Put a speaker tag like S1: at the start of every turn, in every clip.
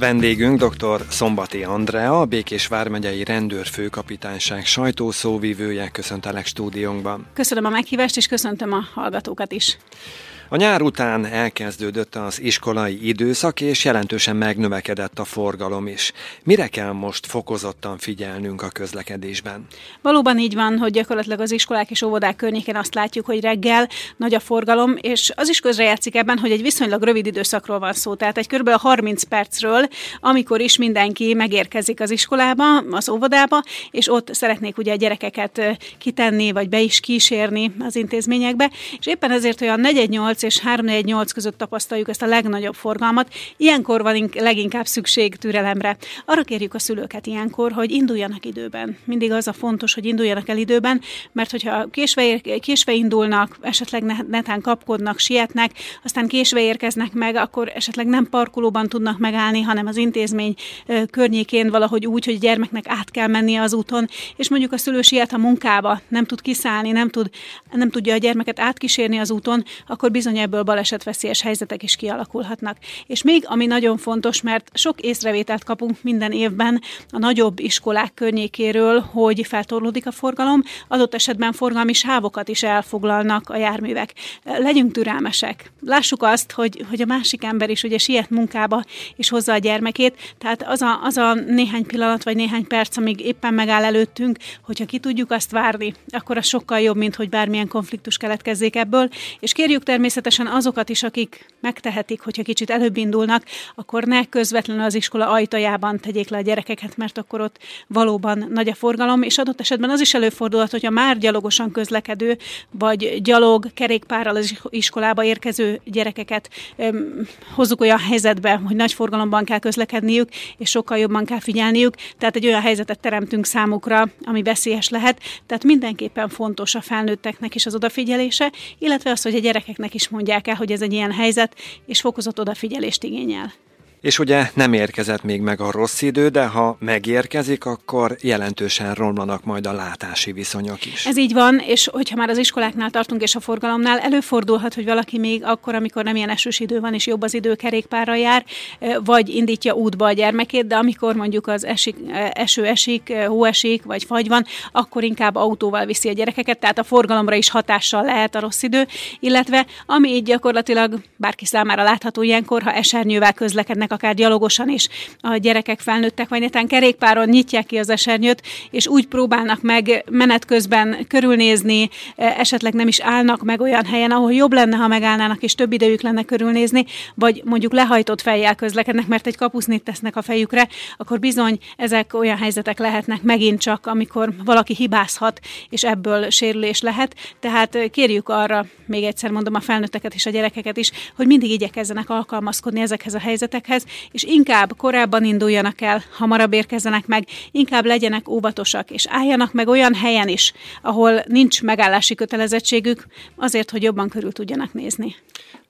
S1: Vendégünk dr. Szombati Andrea, Békés Vármegyei Rendőrfőkapitányság sajtószóvivője. Köszöntelek stúdiónkban.
S2: Köszönöm a meghívást, és köszöntöm a hallgatókat is.
S1: A nyár után elkezdődött az iskolai időszak, és jelentősen megnövekedett a forgalom is. Mire kell most fokozottan figyelnünk a közlekedésben?
S2: Valóban így van, hogy gyakorlatilag az iskolák és óvodák környékén azt látjuk, hogy reggel nagy a forgalom, és az is közrejátszik ebben, hogy egy viszonylag rövid időszakról van szó, tehát egy kb. 30 percről, amikor is mindenki megérkezik az iskolába, az óvodába, és ott szeretnék ugye a gyerekeket kitenni, vagy be is kísérni az intézményekbe, és éppen ezért olyan 418 és 3-4-8 között tapasztaljuk ezt a legnagyobb forgalmat. Ilyenkor van leginkább szükség türelemre. Arra kérjük a szülőket ilyenkor, hogy induljanak időben. Mindig az a fontos, hogy induljanak el időben, mert hogyha késve, késve indulnak, esetleg netán kapkodnak, sietnek, aztán késve érkeznek meg, akkor esetleg nem parkolóban tudnak megállni, hanem az intézmény környékén valahogy úgy, hogy gyermeknek át kell mennie az úton, és mondjuk a szülő siet a munkába, nem tud kiszállni, nem, tud, nem tudja a gyermeket átkísérni az úton, akkor bizony bizony ebből balesetveszélyes helyzetek is kialakulhatnak. És még, ami nagyon fontos, mert sok észrevételt kapunk minden évben a nagyobb iskolák környékéről, hogy feltorlódik a forgalom, adott esetben forgalmi sávokat is elfoglalnak a járművek. Legyünk türelmesek. Lássuk azt, hogy, hogy a másik ember is ugye siet munkába és hozza a gyermekét, tehát az a, az a néhány pillanat vagy néhány perc, amíg éppen megáll előttünk, hogyha ki tudjuk azt várni, akkor az sokkal jobb, mint hogy bármilyen konfliktus keletkezzék ebből, és kérjük természetesen természetesen azokat is, akik megtehetik, hogyha kicsit előbb indulnak, akkor ne közvetlenül az iskola ajtajában tegyék le a gyerekeket, mert akkor ott valóban nagy a forgalom, és adott esetben az is előfordulhat, hogyha már gyalogosan közlekedő, vagy gyalog, kerékpárral az iskolába érkező gyerekeket öm, hozzuk olyan helyzetbe, hogy nagy forgalomban kell közlekedniük, és sokkal jobban kell figyelniük, tehát egy olyan helyzetet teremtünk számukra, ami veszélyes lehet, tehát mindenképpen fontos a felnőtteknek is az odafigyelése, illetve az, hogy a gyerekeknek is mondják el, hogy ez egy ilyen helyzet, és fokozott odafigyelést igényel.
S1: És ugye nem érkezett még meg a rossz idő, de ha megérkezik, akkor jelentősen romlanak majd a látási viszonyok is.
S2: Ez így van, és hogyha már az iskoláknál tartunk és a forgalomnál, előfordulhat, hogy valaki még akkor, amikor nem ilyen esős idő van, és jobb az idő kerékpárra jár, vagy indítja útba a gyermekét, de amikor mondjuk az esik, eső esik, hó esik, vagy fagy van, akkor inkább autóval viszi a gyerekeket, tehát a forgalomra is hatással lehet a rossz idő, illetve ami így gyakorlatilag bárki számára látható ilyenkor, ha esernyővel közlekednek mennek akár gyalogosan is a gyerekek felnőttek, vagy netán kerékpáron nyitják ki az esernyőt, és úgy próbálnak meg menet közben körülnézni, e, esetleg nem is állnak meg olyan helyen, ahol jobb lenne, ha megállnának, és több idejük lenne körülnézni, vagy mondjuk lehajtott fejjel közlekednek, mert egy kapusznit tesznek a fejükre, akkor bizony ezek olyan helyzetek lehetnek megint csak, amikor valaki hibázhat, és ebből sérülés lehet. Tehát kérjük arra, még egyszer mondom a felnőtteket és a gyerekeket is, hogy mindig igyekezzenek alkalmazkodni ezekhez a helyzetekhez, ez, és inkább korábban induljanak el, hamarabb érkezzenek meg, inkább legyenek óvatosak, és álljanak meg olyan helyen is, ahol nincs megállási kötelezettségük, azért, hogy jobban körül tudjanak nézni.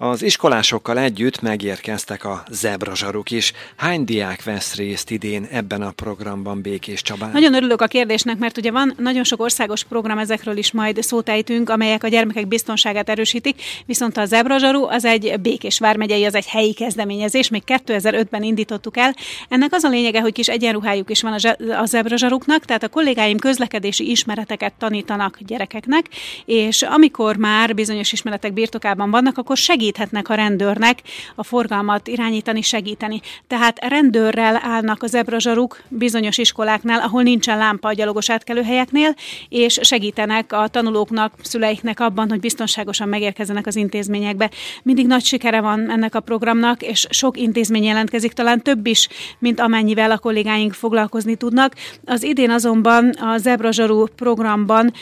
S1: Az iskolásokkal együtt megérkeztek a zebrazsaruk is. Hány diák vesz részt idén ebben a programban Békés Csabán?
S2: Nagyon örülök a kérdésnek, mert ugye van nagyon sok országos program, ezekről is majd szótejtünk, amelyek a gyermekek biztonságát erősítik, viszont a zebrazsaru az egy Békés vármegyei, az egy helyi kezdeményezés, még 2005-ben indítottuk el. Ennek az a lényege, hogy kis egyenruhájuk is van a zebrazsaruknak, tehát a kollégáim közlekedési ismereteket tanítanak gyerekeknek, és amikor már bizonyos ismeretek birtokában vannak, akkor segíthetnek a rendőrnek a forgalmat irányítani, segíteni. Tehát rendőrrel állnak az ebrazsaruk bizonyos iskoláknál, ahol nincsen lámpa a gyalogos átkelőhelyeknél, és segítenek a tanulóknak, szüleiknek abban, hogy biztonságosan megérkezzenek az intézményekbe. Mindig nagy sikere van ennek a programnak, és sok intézmény jelentkezik, talán több is, mint amennyivel a kollégáink foglalkozni tudnak. Az idén azonban a Zebrazsaru programban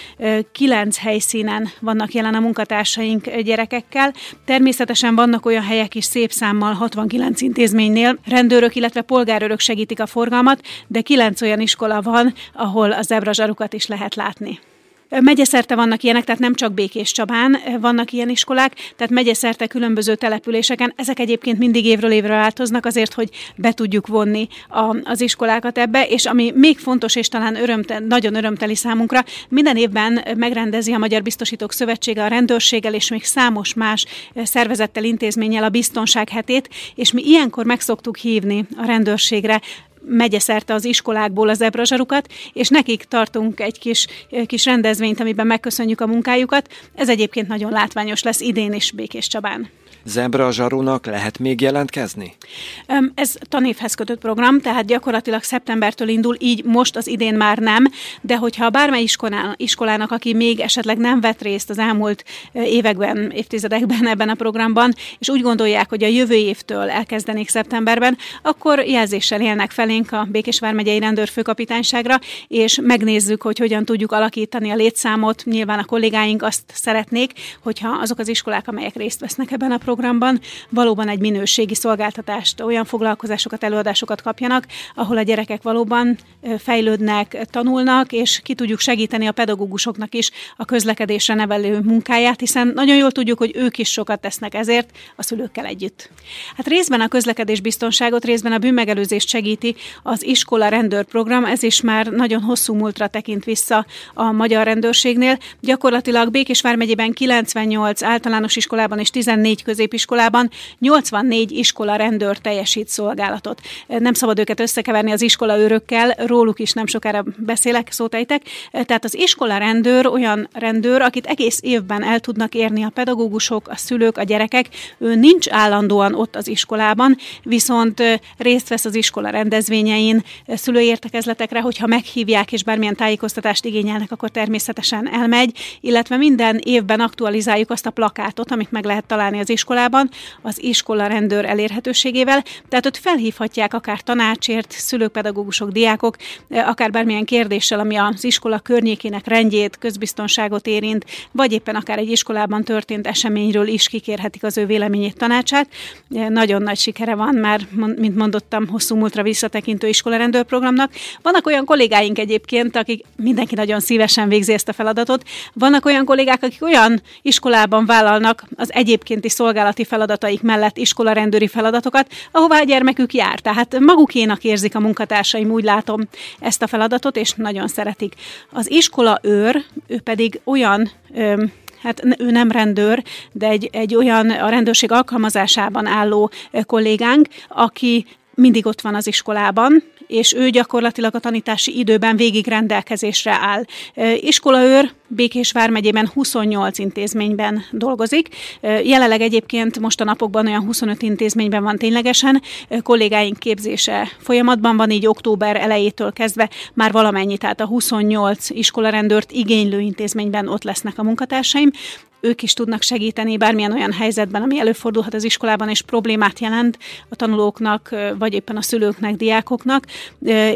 S2: kilenc helyszínen vannak jelen a munkatársaink gyerekekkel. Természetesen vannak olyan helyek is szép számmal 69 intézménynél, rendőrök, illetve polgárőrök segítik a forgalmat, de kilenc olyan iskola van, ahol a zebrazsarukat is lehet látni. Megyeszerte vannak ilyenek, tehát nem csak Békés Csabán vannak ilyen iskolák, tehát megyeszerte különböző településeken. Ezek egyébként mindig évről évre változnak azért, hogy be tudjuk vonni a, az iskolákat ebbe, és ami még fontos, és talán örömte, nagyon örömteli számunkra, minden évben megrendezi a Magyar Biztosítók Szövetsége a rendőrséggel és még számos más szervezettel, intézménnyel a biztonság hetét, és mi ilyenkor meg szoktuk hívni a rendőrségre megye szerte az iskolákból az ebrazsarukat, és nekik tartunk egy kis, kis rendezvényt, amiben megköszönjük a munkájukat. Ez egyébként nagyon látványos lesz idén is Békés Csabán.
S1: Zebra zsarúnak lehet még jelentkezni?
S2: Ez tanévhez kötött program, tehát gyakorlatilag szeptembertől indul, így most az idén már nem, de hogyha bármely iskolának, aki még esetleg nem vett részt az elmúlt években, évtizedekben ebben a programban, és úgy gondolják, hogy a jövő évtől elkezdenék szeptemberben, akkor jelzéssel élnek felénk a Békés Vármegyei Rendőrfőkapitányságra, és megnézzük, hogy hogyan tudjuk alakítani a létszámot. Nyilván a kollégáink azt szeretnék, hogyha azok az iskolák, amelyek részt vesznek ebben a programban valóban egy minőségi szolgáltatást, olyan foglalkozásokat, előadásokat kapjanak, ahol a gyerekek valóban fejlődnek, tanulnak, és ki tudjuk segíteni a pedagógusoknak is a közlekedésre nevelő munkáját, hiszen nagyon jól tudjuk, hogy ők is sokat tesznek ezért a szülőkkel együtt. Hát részben a közlekedés biztonságot, részben a bűnmegelőzést segíti az iskola rendőrprogram, ez is már nagyon hosszú múltra tekint vissza a magyar rendőrségnél. Gyakorlatilag Békés vármegyében 98 általános iskolában és 14 közé középiskolában 84 iskola rendőr teljesít szolgálatot. Nem szabad őket összekeverni az iskola őrökkel, róluk is nem sokára beszélek, szótejtek. Tehát az iskola rendőr olyan rendőr, akit egész évben el tudnak érni a pedagógusok, a szülők, a gyerekek. Ő nincs állandóan ott az iskolában, viszont részt vesz az iskola rendezvényein, szülőértekezletekre, hogyha meghívják és bármilyen tájékoztatást igényelnek, akkor természetesen elmegy, illetve minden évben aktualizáljuk azt a plakátot, amit meg lehet találni az iskolában, az iskola rendőr elérhetőségével, tehát ott felhívhatják akár tanácsért, szülők, pedagógusok, diákok, eh, akár bármilyen kérdéssel, ami az iskola környékének rendjét, közbiztonságot érint, vagy éppen akár egy iskolában történt eseményről is kikérhetik az ő véleményét, tanácsát. Eh, nagyon nagy sikere van már, mint mondottam, hosszú múltra visszatekintő iskolarendőrprogramnak. Vannak olyan kollégáink egyébként, akik mindenki nagyon szívesen végzi ezt a feladatot. Vannak olyan kollégák, akik olyan iskolában vállalnak az egyébkénti szolgálat szolgálati feladataik mellett iskola rendőri feladatokat, ahová a gyermekük jár. Tehát magukénak érzik a munkatársaim, úgy látom ezt a feladatot, és nagyon szeretik. Az iskola őr, ő pedig olyan ö, hát ő nem rendőr, de egy, egy olyan a rendőrség alkalmazásában álló kollégánk, aki mindig ott van az iskolában, és ő gyakorlatilag a tanítási időben végig rendelkezésre áll. Iskolaőr Békés vármegyében 28 intézményben dolgozik. Jelenleg egyébként most a napokban olyan 25 intézményben van ténylegesen. Kollégáink képzése folyamatban van, így október elejétől kezdve már valamennyi, tehát a 28 iskolarendőrt igénylő intézményben ott lesznek a munkatársaim ők is tudnak segíteni bármilyen olyan helyzetben, ami előfordulhat az iskolában, és problémát jelent a tanulóknak, vagy éppen a szülőknek, diákoknak,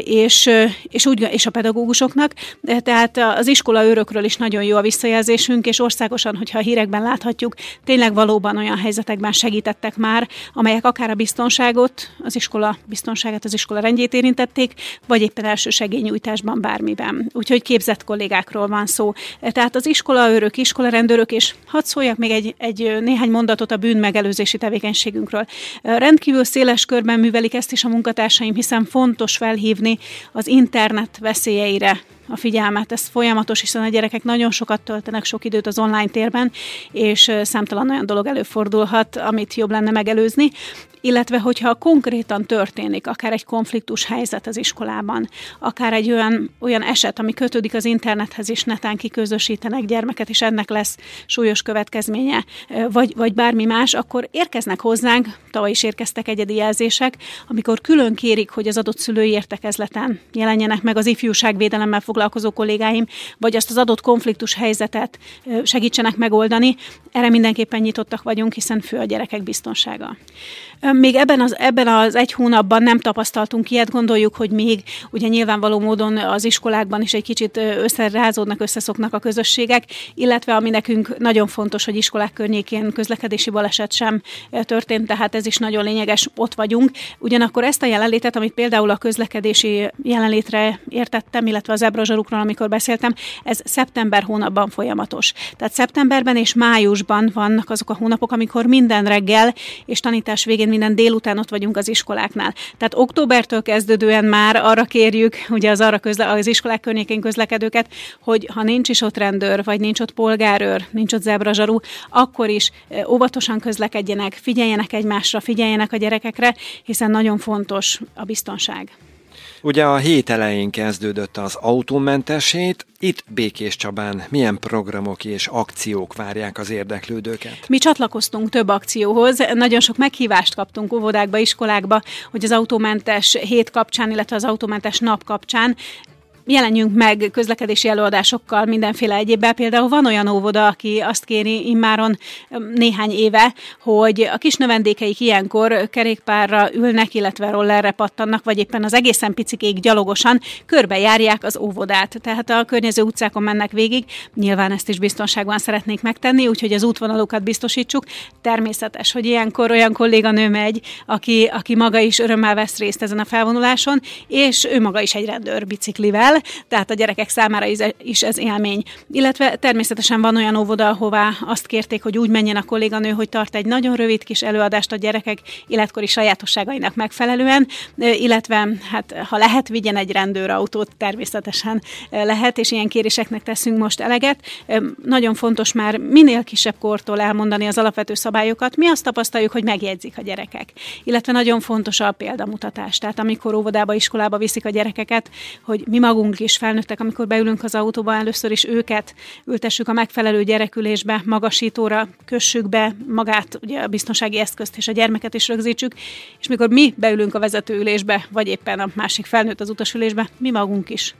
S2: és, és, úgy, és a pedagógusoknak. Tehát az iskola őrökről is nagyon jó a visszajelzésünk, és országosan, hogyha a hírekben láthatjuk, tényleg valóban olyan helyzetekben segítettek már, amelyek akár a biztonságot, az iskola biztonságát, az iskola rendjét érintették, vagy éppen első segélynyújtásban bármiben. Úgyhogy képzett kollégákról van szó. Tehát az iskola őrök, iskola rendőrök és hadd szóljak még egy, egy néhány mondatot a bűnmegelőzési tevékenységünkről. Rendkívül széles körben művelik ezt is a munkatársaim, hiszen fontos felhívni az internet veszélyeire a figyelmet. Ez folyamatos, hiszen a gyerekek nagyon sokat töltenek sok időt az online térben, és számtalan olyan dolog előfordulhat, amit jobb lenne megelőzni illetve hogyha konkrétan történik akár egy konfliktus helyzet az iskolában, akár egy olyan, olyan eset, ami kötődik az internethez, és netán kiközösítenek gyermeket, és ennek lesz súlyos következménye, vagy, vagy bármi más, akkor érkeznek hozzánk, tavaly is érkeztek egyedi jelzések, amikor külön kérik, hogy az adott szülői értekezleten jelenjenek meg az ifjúságvédelemmel foglalkozó kollégáim, vagy azt az adott konfliktus helyzetet segítsenek megoldani. Erre mindenképpen nyitottak vagyunk, hiszen fő a gyerekek biztonsága. Még ebben az, ebben az egy hónapban nem tapasztaltunk ilyet, gondoljuk, hogy még ugye nyilvánvaló módon az iskolákban is egy kicsit összerázódnak, összeszoknak a közösségek, illetve ami nekünk nagyon fontos, hogy iskolák környékén közlekedési baleset sem történt, tehát ez is nagyon lényeges, ott vagyunk. Ugyanakkor ezt a jelenlétet, amit például a közlekedési jelenlétre értettem, illetve az ebrazsarukról, amikor beszéltem, ez szeptember hónapban folyamatos. Tehát szeptemberben és májusban vannak azok a hónapok, amikor minden reggel és tanítás végén minden délután ott vagyunk az iskoláknál. Tehát októbertől kezdődően már arra kérjük, ugye az arra közle, az iskolák környékén közlekedőket, hogy ha nincs is ott rendőr, vagy nincs ott polgárőr, nincs ott zebrazsarú, akkor is óvatosan közlekedjenek, figyeljenek egymásra, figyeljenek a gyerekekre, hiszen nagyon fontos a biztonság.
S1: Ugye a hét elején kezdődött az autómentes hét, itt Békés Csabán milyen programok és akciók várják az érdeklődőket?
S2: Mi csatlakoztunk több akcióhoz, nagyon sok meghívást kaptunk óvodákba, iskolákba, hogy az autómentes hét kapcsán, illetve az autómentes nap kapcsán jelenjünk meg közlekedési előadásokkal, mindenféle egyébben. Például van olyan óvoda, aki azt kéri immáron néhány éve, hogy a kis növendékeik ilyenkor kerékpárra ülnek, illetve rollerre pattannak, vagy éppen az egészen picikék gyalogosan körbejárják az óvodát. Tehát a környező utcákon mennek végig. Nyilván ezt is biztonságban szeretnék megtenni, úgyhogy az útvonalokat biztosítsuk. Természetes, hogy ilyenkor olyan kolléganő megy, aki, aki maga is örömmel vesz részt ezen a felvonuláson, és ő maga is egy rendőr biciklivel, tehát a gyerekek számára is ez élmény. Illetve természetesen van olyan óvoda, ahová azt kérték, hogy úgy menjen a kolléganő, hogy tart egy nagyon rövid kis előadást a gyerekek életkori sajátosságainak megfelelően, illetve hát ha lehet, vigyen egy rendőrautót, természetesen lehet, és ilyen kéréseknek teszünk most eleget. Nagyon fontos már minél kisebb kortól elmondani az alapvető szabályokat. Mi azt tapasztaljuk, hogy megjegyzik a gyerekek. Illetve nagyon fontos a példamutatás. Tehát amikor óvodába, iskolába viszik a gyerekeket, hogy mi magunk magunk is felnőttek, amikor beülünk az autóba, először is őket ültessük a megfelelő gyerekülésbe, magasítóra, kössük be magát, ugye a biztonsági eszközt és a gyermeket is rögzítsük, és mikor mi beülünk a vezetőülésbe, vagy éppen a másik felnőtt az utasülésbe, mi magunk is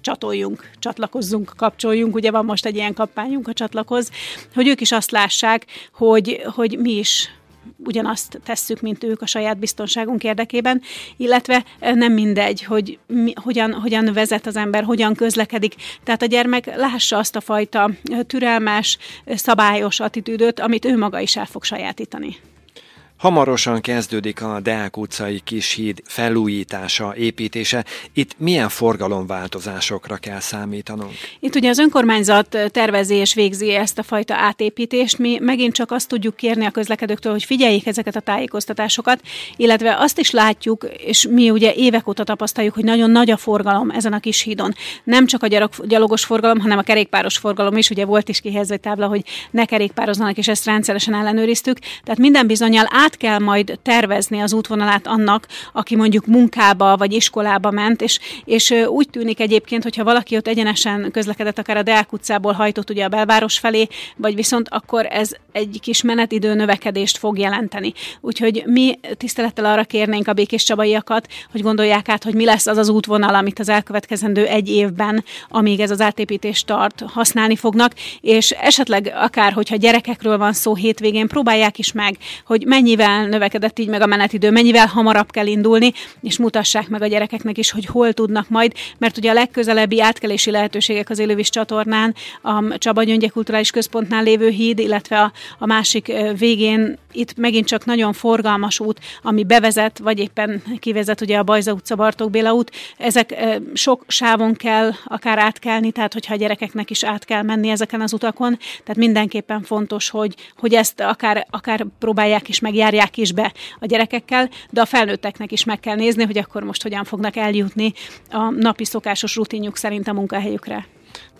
S2: csatoljunk, csatlakozzunk, kapcsoljunk, ugye van most egy ilyen kampányunk a csatlakoz, hogy ők is azt lássák, hogy, hogy mi is ugyanazt tesszük, mint ők a saját biztonságunk érdekében, illetve nem mindegy, hogy mi, hogyan, hogyan vezet az ember, hogyan közlekedik. Tehát a gyermek lássa azt a fajta türelmes, szabályos attitűdöt, amit ő maga is el fog sajátítani.
S1: Hamarosan kezdődik a Deák utcai kis híd felújítása, építése. Itt milyen forgalomváltozásokra kell számítanunk?
S2: Itt ugye az önkormányzat tervezi és végzi ezt a fajta átépítést. Mi megint csak azt tudjuk kérni a közlekedőktől, hogy figyeljék ezeket a tájékoztatásokat, illetve azt is látjuk, és mi ugye évek óta tapasztaljuk, hogy nagyon nagy a forgalom ezen a kis hídon. Nem csak a gyalogos forgalom, hanem a kerékpáros forgalom is. Ugye volt is kihelyezve tábla, hogy ne kerékpározzanak, és ezt rendszeresen ellenőriztük. Tehát minden bizonyal át át kell majd tervezni az útvonalát annak, aki mondjuk munkába vagy iskolába ment, és, és úgy tűnik egyébként, hogyha valaki ott egyenesen közlekedett, akár a Deák utcából hajtott ugye a belváros felé, vagy viszont akkor ez egy kis menetidő növekedést fog jelenteni. Úgyhogy mi tisztelettel arra kérnénk a békés csabaiakat, hogy gondolják át, hogy mi lesz az az útvonal, amit az elkövetkezendő egy évben, amíg ez az átépítés tart, használni fognak, és esetleg akár, hogyha gyerekekről van szó hétvégén, próbálják is meg, hogy mennyi mennyivel növekedett így meg a menetidő, mennyivel hamarabb kell indulni, és mutassák meg a gyerekeknek is, hogy hol tudnak majd, mert ugye a legközelebbi átkelési lehetőségek az élővis csatornán, a Csaba Gyöngye Kulturális Központnál lévő híd, illetve a, a másik végén itt megint csak nagyon forgalmas út, ami bevezet, vagy éppen kivezet ugye a Bajza utca, Bartók Béla út. Ezek sok sávon kell akár átkelni, tehát hogyha a gyerekeknek is át kell menni ezeken az utakon, tehát mindenképpen fontos, hogy, hogy ezt akár, akár próbálják is meg járják is be a gyerekekkel, de a felnőtteknek is meg kell nézni, hogy akkor most hogyan fognak eljutni a napi szokásos rutinjuk szerint a munkahelyükre.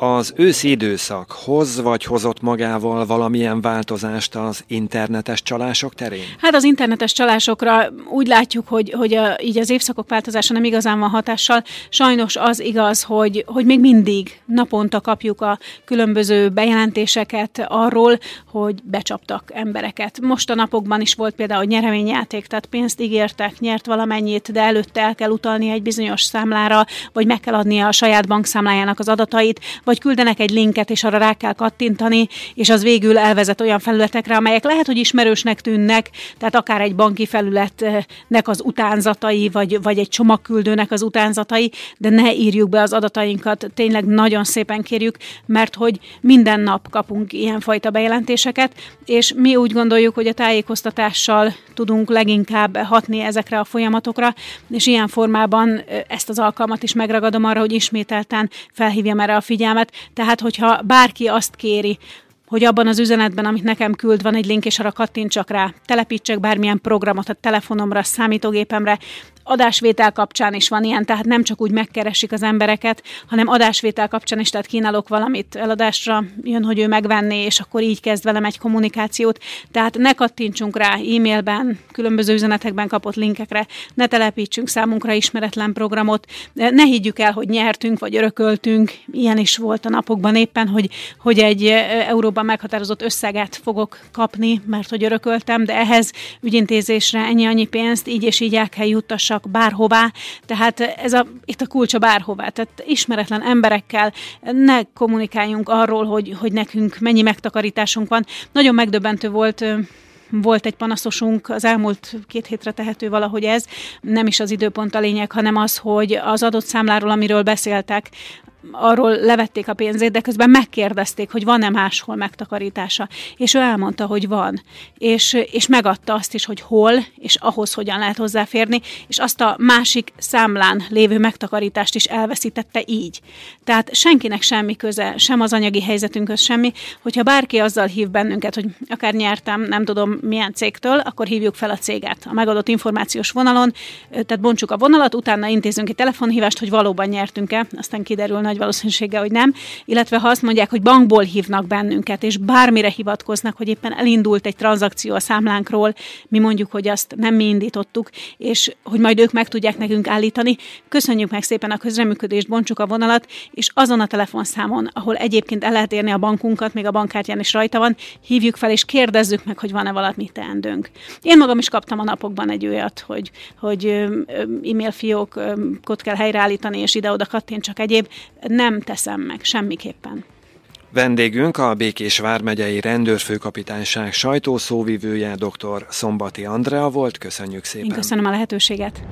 S1: Az őszi időszak hoz vagy hozott magával valamilyen változást az internetes csalások terén?
S2: Hát az internetes csalásokra úgy látjuk, hogy, hogy a, így az évszakok változása nem igazán van hatással. Sajnos az igaz, hogy, hogy még mindig naponta kapjuk a különböző bejelentéseket arról, hogy becsaptak embereket. Most a napokban is volt például nyereményjáték, tehát pénzt ígértek, nyert valamennyit, de előtte el kell utalni egy bizonyos számlára, vagy meg kell adnia a saját bankszámlájának az adatait, vagy küldenek egy linket, és arra rá kell kattintani, és az végül elvezet olyan felületekre, amelyek lehet, hogy ismerősnek tűnnek, tehát akár egy banki felületnek az utánzatai, vagy, vagy egy csomagküldőnek az utánzatai, de ne írjuk be az adatainkat, tényleg nagyon szépen kérjük, mert hogy minden nap kapunk ilyenfajta bejelentéseket, és mi úgy gondoljuk, hogy a tájékoztatással tudunk leginkább hatni ezekre a folyamatokra, és ilyen formában ezt az alkalmat is megragadom arra, hogy ismételten felhívjam erre a figyelmet. Tehát, hogyha bárki azt kéri, hogy abban az üzenetben, amit nekem küld, van egy link, és arra kattintsak rá, telepítsek bármilyen programot a telefonomra, a számítógépemre, adásvétel kapcsán is van ilyen, tehát nem csak úgy megkeresik az embereket, hanem adásvétel kapcsán is, tehát kínálok valamit eladásra, jön, hogy ő megvenné, és akkor így kezd velem egy kommunikációt. Tehát ne kattintsunk rá e-mailben, különböző üzenetekben kapott linkekre, ne telepítsünk számunkra ismeretlen programot, ne higgyük el, hogy nyertünk, vagy örököltünk, ilyen is volt a napokban éppen, hogy, hogy egy euróban meghatározott összeget fogok kapni, mert hogy örököltem, de ehhez ügyintézésre ennyi-annyi pénzt így és így el kell juttassak csak bárhová, tehát ez a, itt a kulcsa bárhová, tehát ismeretlen emberekkel ne kommunikáljunk arról, hogy, hogy nekünk mennyi megtakarításunk van. Nagyon megdöbbentő volt volt egy panaszosunk, az elmúlt két hétre tehető valahogy ez, nem is az időpont a lényeg, hanem az, hogy az adott számláról, amiről beszéltek, arról levették a pénzét, de közben megkérdezték, hogy van-e máshol megtakarítása. És ő elmondta, hogy van. És, és megadta azt is, hogy hol, és ahhoz hogyan lehet hozzáférni, és azt a másik számlán lévő megtakarítást is elveszítette így. Tehát senkinek semmi köze, sem az anyagi helyzetünkhöz semmi, hogyha bárki azzal hív bennünket, hogy akár nyertem, nem tudom milyen cégtől, akkor hívjuk fel a céget a megadott információs vonalon, tehát bontsuk a vonalat, utána intézünk egy telefonhívást, hogy valóban nyertünk-e, aztán kiderül nagy valószínűséggel, hogy nem, illetve ha azt mondják, hogy bankból hívnak bennünket, és bármire hivatkoznak, hogy éppen elindult egy tranzakció a számlánkról, mi mondjuk, hogy azt nem mi indítottuk, és hogy majd ők meg tudják nekünk állítani. Köszönjük meg szépen a közreműködést, bontsuk a vonalat, és azon a telefonszámon, ahol egyébként el lehet érni a bankunkat, még a bankkártyán is rajta van, hívjuk fel, és kérdezzük meg, hogy van-e valami teendőnk. Én magam is kaptam a napokban egy olyat, hogy, hogy e-mail fiókot kell helyreállítani, és ide-oda kattint csak egyéb nem teszem meg semmiképpen.
S1: Vendégünk a Békés Vármegyei Rendőrfőkapitányság sajtószóvivője dr. Szombati Andrea volt. Köszönjük szépen.
S2: Én köszönöm a lehetőséget.